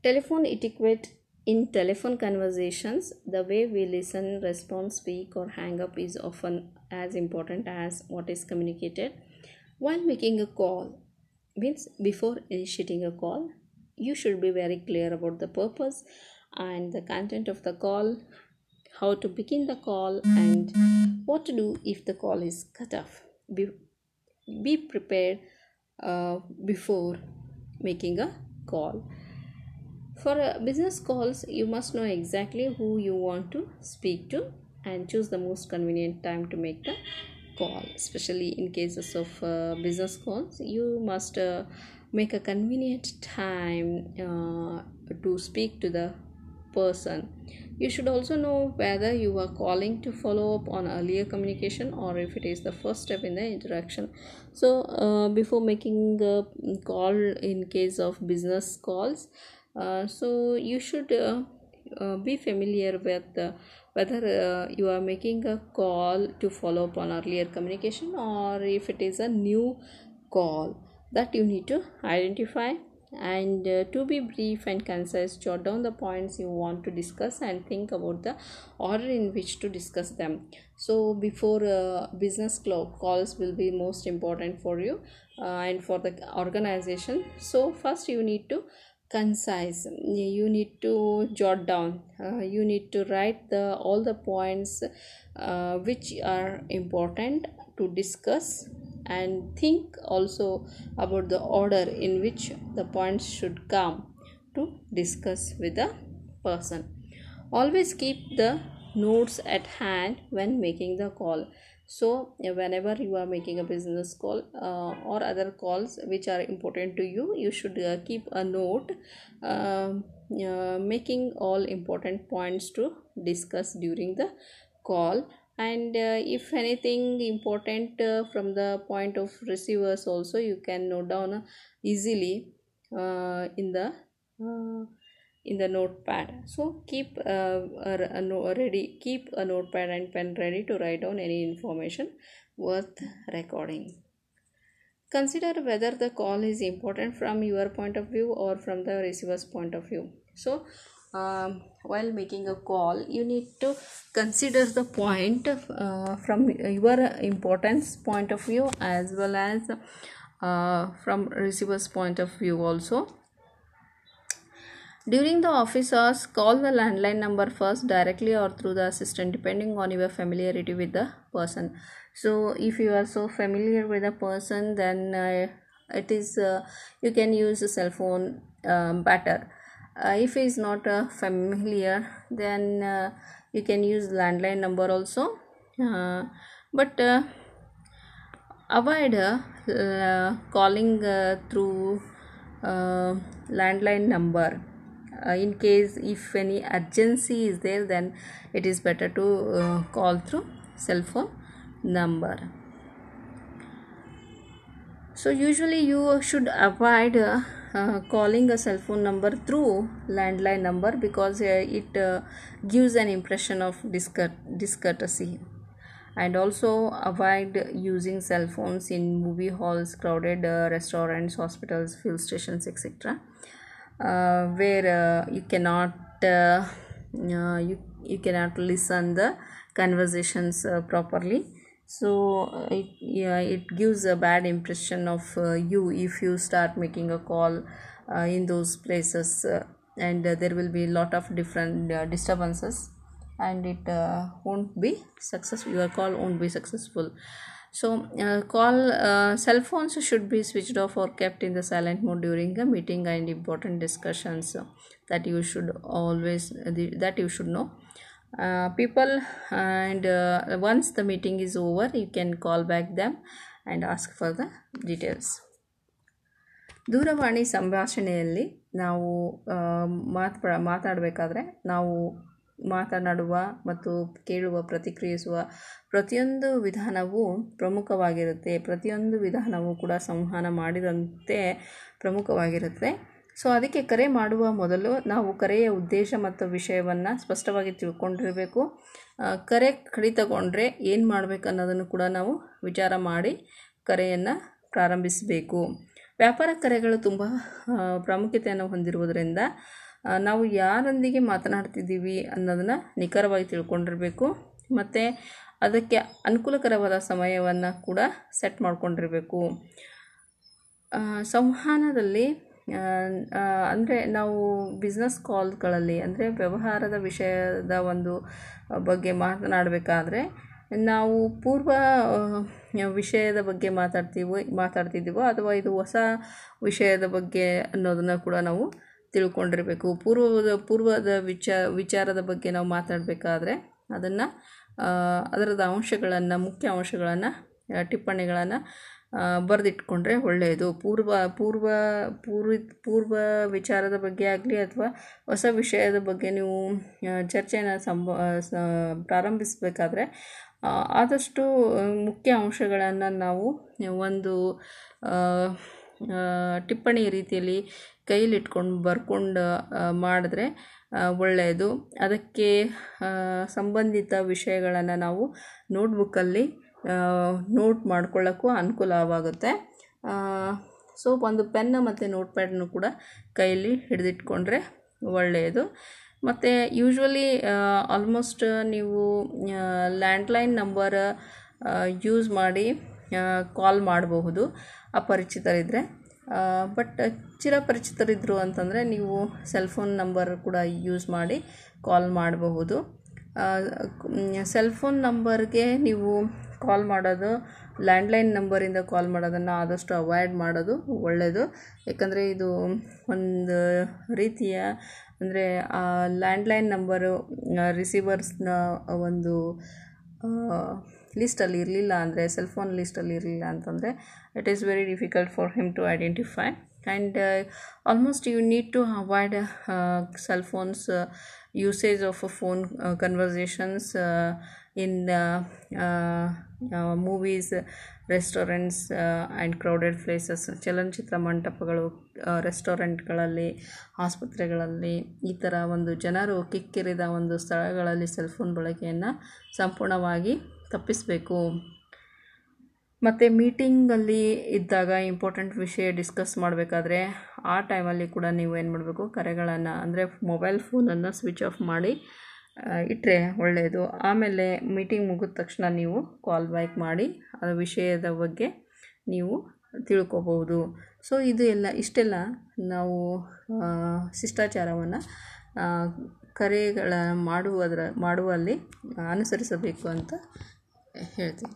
Telephone etiquette in telephone conversations, the way we listen, respond, speak, or hang up is often as important as what is communicated. While making a call, means before initiating a call, you should be very clear about the purpose and the content of the call, how to begin the call, and what to do if the call is cut off. Be, be prepared uh, before making a call. For uh, business calls, you must know exactly who you want to speak to and choose the most convenient time to make the call. Especially in cases of uh, business calls, you must uh, make a convenient time uh, to speak to the person. You should also know whether you are calling to follow up on earlier communication or if it is the first step in the interaction. So, uh, before making a call in case of business calls, so you should uh, uh, be familiar with uh, whether uh, you are making a call to follow up on earlier communication or if it is a new call that you need to identify. And uh, to be brief and concise jot down the points you want to discuss and think about the order in which to discuss them. So before uh, business calls will be most important for you uh, and for the organization. So first you need to concise. You need to jot down. Uh, you need to write the all the points uh, which are important to discuss and think also about the order in which the points should come to discuss with the person. Always keep the notes at hand when making the call so whenever you are making a business call uh, or other calls which are important to you you should uh, keep a note uh, making all important points to discuss during the call. And uh, if anything important uh, from the point of receivers also you can note down easily uh, in the in the notepad. So keep uh, a, a ready keep a notepad and pen ready to write down any information worth recording. Consider whether the call is important from your point of view or from the receiver's point of view. So um, while making a call you need to consider the point uh, from your importance point of view as well as uh, from receiver's point of view also during the office hours, call the landline number first directly or through the assistant depending on your familiarity with the person. So, if you are so familiar with the person, then uh, it is uh, you can use a cell phone um, better. Uh, if he is not uh, familiar, then uh, you can use landline number also. Uh, but avoid calling through landline number uh, in case if any urgency is there then it is better to uh, call through cell phone number. So usually you should avoid uh, uh, calling a cell phone number through landline number because uh, it uh, gives an impression of discour- discourtesy. And also avoid using cell phones in movie halls crowded uh, restaurants hospitals fuel stations etc where uh, you cannot uh, uh, you, you cannot listen the conversations uh, properly. So uh, it, yeah, it gives a bad impression of uh, you if you start making a call uh, in those places uh, and uh, there will be a lot of different uh, disturbances and it uh, won't be successful your call won't be successful so uh, call uh, cell phones should be switched off or kept in the silent mode during the meeting and important discussions uh, that you should always that you should know uh, people and uh, once the meeting is over you can call back them and ask for the details ದೂರವಾಣಿ ಸಂಭಾಷಣೆಯಲ್ಲಿ ನಾವು ಮಾತು ಮಾತಾಡಬೇಕಾದ್ರೆ ನಾವು ಮಾತನಾಡುವ ಮತ್ತು ಕೇಳುವ, ಪ್ರತಿಕ್ರಿಯಿಸುವ ಪ್ರತಿಯೊಂದು ವಿಧಾನವೂ ಪ್ರಮುಖವಾಗಿರುತ್ತೆ. ಪ್ರತಿಯೊಂದು ವಿಧಾನವೂ ಕೂಡ ಸಂವಹನ ಮಾಡಿದಂತೆ ಪ್ರಮುಖವಾಗಿರುತ್ತೆ. ಸೊ ಅದಕ್ಕೆ ಕರೆ ಮಾಡುವ ಮೊದಲು ನಾವು ಕರೆಯ ಉದ್ದೇಶ ಮತ್ತು ವಿಷಯವನ್ನು ಸ್ಪಷ್ಟವಾಗಿ ತಿಳ್ಕೊಂಡಿರಬೇಕು. ಕರೆ ಕಡಿತಗೊಂಡ್ರೆ ಏನು ಮಾಡಬೇಕು ಅನ್ನೋದನ್ನು ಕೂಡ ನಾವು ವಿಚಾರ ಮಾಡಿ ಕರೆಯನ್ನು ಪ್ರಾರಂಭಿಸಬೇಕು. ವ್ಯಾಪಾರ ಕರೆಗಳು ತುಂಬ ಪ್ರಾಮುಖ್ಯತೆಯನ್ನು ಹೊಂದಿರುವುದರಿಂದ ನಾವು ಯಾರೊಂದಿಗೆ ಮಾತನಾಡ್ತಿದ್ದೀವಿ ಅನ್ನೋದನ್ನು ನಿಖರವಾಗಿ ತಿಳ್ಕೊಂಡಿರಬೇಕು. ಮತ್ತು ಅದಕ್ಕೆ ಅನುಕೂಲಕರವಾದ ಸಮಯವನ್ನು ಕೂಡ ಸೆಟ್ ಮಾಡಿಕೊಂಡಿರಬೇಕು. ಸಂವಹನದಲ್ಲಿ ಅಂದರೆ ನಾವು ಬಿಸ್ನೆಸ್ ಕಾಲ್ಗಳಲ್ಲಿ ಅಂದರೆ ವ್ಯವಹಾರದ ವಿಷಯದ ಒಂದು ಬಗ್ಗೆ ಮಾತನಾಡಬೇಕಾದ್ರೆ, ನಾವು ಪೂರ್ವ ವಿಷಯದ ಬಗ್ಗೆ ಮಾತಾಡ್ತೀವಿ, ಮಾತಾಡ್ತಿದ್ದೀವೋ, ಅಥವಾ ಇದು ಹೊಸ ವಿಷಯದ ಬಗ್ಗೆ ಅನ್ನೋದನ್ನು ಕೂಡ ನಾವು ತಿಳ್ಕೊಂಡಿರಬೇಕು. ಪೂರ್ವದ ಪೂರ್ವದ ವಿಚ, ವಿಚಾರದ ಬಗ್ಗೆ ನಾವು ಮಾತಾಡಬೇಕಾದ್ರೆ ಅದನ್ನು ಅದರದ ಅಂಶಗಳನ್ನು, ಮುಖ್ಯ ಅಂಶಗಳನ್ನು ಟಿಪ್ಪಣಿಗಳನ್ನು ಬರೆದಿಟ್ಕೊಂಡ್ರೆ ಒಳ್ಳೆಯದು. ಪೂರ್ವ ಪೂರ್ವ ಪೂರ್ವ ಪೂರ್ವ ವಿಚಾರದ ಬಗ್ಗೆ ಆಗಲಿ ಅಥವಾ ಹೊಸ ವಿಷಯದ ಬಗ್ಗೆ ನೀವು ಚರ್ಚೆಯನ್ನು ಸಂಬ ಪ್ರಾರಂಭಿಸಬೇಕಾದ್ರೆ ಆದಷ್ಟು ಮುಖ್ಯ ಅಂಶಗಳನ್ನು ನಾವು ಒಂದು ಟಿಪ್ಪಣಿ ರೀತಿಯಲ್ಲಿ ಕೈಲಿಟ್ಕೊಂಡು ಬರ್ಕೊಂಡು ಮಾಡಿದ್ರೆ ಒಳ್ಳೆಯದು. ಅದಕ್ಕೆ ಸಂಬಂಧಿತ ವಿಷಯಗಳನ್ನು ನಾವು ನೋಟ್ಬುಕ್ಕಲ್ಲಿ ನೋಟ್ ಮಾಡ್ಕೊಳ್ಳೋಕ್ಕೂ ಅನುಕೂಲವಾಗುತ್ತೆ. ಸೊ, ಒಂದು ಪೆನ್ ಮತ್ತು ನೋಟ್ ಪ್ಯಾಡನ್ನು ಕೂಡ ಕೈಯಲ್ಲಿ ಹಿಡಿದಿಟ್ಕೊಂಡ್ರೆ ಒಳ್ಳೆಯದು. ಮತ್ತು, ಯೂಶ್ವಲಿ ಆಲ್ಮೋಸ್ಟ್ ನೀವು ಲ್ಯಾಂಡ್ಲೈನ್ ನಂಬರ್ ಯೂಸ್ ಮಾಡಿ ಕಾಲ್ ಮಾಡಬಹುದು ಅಪರಿಚಿತರಿದ್ದರೆ ಬಟ್ ಚಿರಪರಿಚಿತರಿದ್ದರು ಅಂತಂದರೆ ನೀವು ಸೆಲ್ ಫೋನ್ ನಂಬರ್ ಕೂಡ ಯೂಸ್ ಮಾಡಿ ಕಾಲ್ ಮಾಡಬಹುದು. ಸೆಲ್ ಫೋನ್ ನಂಬರ್ಗೆ ನೀವು ಕಾಲ್ ಮಾಡೋದು ಲ್ಯಾಂಡ್ಲೈನ್ ನಂಬರಿಂದ ಕಾಲ್ ಮಾಡೋದನ್ನು ಆದಷ್ಟು ಅವಾಯ್ಡ್ ಮಾಡೋದು ಒಳ್ಳೆಯದು ಯಾಕಂದರೆ ಇದು ಒಂದು ರೀತಿಯ ಅಂದರೆ ಲ್ಯಾಂಡ್ಲೈನ್ ನಂಬರು ರಿಸೀವರ್ಸ್ನ ಒಂದು ಲಿಸ್ಟಲ್ಲಿ ಇರಲಿಲ್ಲ ಅಂದರೆ ಸೆಲ್ ಫೋನ್ ಲಿಸ್ಟಲ್ಲಿ ಇರಲಿಲ್ಲ ಅಂತಂದರೆ it is very difficult for him to identify and almost you need to avoid cell phones usage of phone conversations in movies restaurants and crowded places ಚಲನಚಿತ್ರ ಮಂಟಪಗಳು ರೆಸ್ಟೋರೆಂಟ್ಗಳಲ್ಲಿ ಆಸ್ಪತ್ರೆಗಳಲ್ಲಿ, ಈ ಥರ ಒಂದು ಜನರು ಕಿಕ್ಕಿರಿದ ಒಂದು ಸ್ಥಳಗಳಲ್ಲಿ ಸೆಲ್ ಫೋನ್ ಬಳಕೆಯನ್ನು ಸಂಪೂರ್ಣವಾಗಿ ತಪ್ಪಿಸಬೇಕು. ಮತ್ತು ಮೀಟಿಂಗಲ್ಲಿ ಇದ್ದಾಗ ಇಂಪಾರ್ಟೆಂಟ್ ವಿಷಯ ಡಿಸ್ಕಸ್ ಮಾಡಬೇಕಾದ್ರೆ ಆ ಟೈಮಲ್ಲಿ ಕೂಡ ನೀವು ಏನು ಮಾಡಬೇಕು? ಕರೆಗಳನ್ನು ಅಂದರೆ ಮೊಬೈಲ್ ಫೋನನ್ನು ಸ್ವಿಚ್ ಆಫ್ ಮಾಡಿ ಇಟ್ಟರೆ ಒಳ್ಳೆಯದು ಆಮೇಲೆ ಮೀಟಿಂಗ್ ಮುಗಿದ ತಕ್ಷಣ ನೀವು ಕಾಲ್ ಬ್ಯಾಕ್ ಮಾಡಿ ಆ ವಿಷಯದ ಬಗ್ಗೆ ನೀವು ತಿಳ್ಕೊಬೋದು ಸೊ, ಇದು ಎಲ್ಲ, ಇಷ್ಟೆಲ್ಲ ನಾವು ಶಿಷ್ಟಾಚಾರವನ್ನು ಕರೆಗಳ ಮಾಡುವುದರ, ಮಾಡುವಲ್ಲಿ ಅನುಸರಿಸಬೇಕು ಅಂತ ಹೇಳ್ತೀನಿ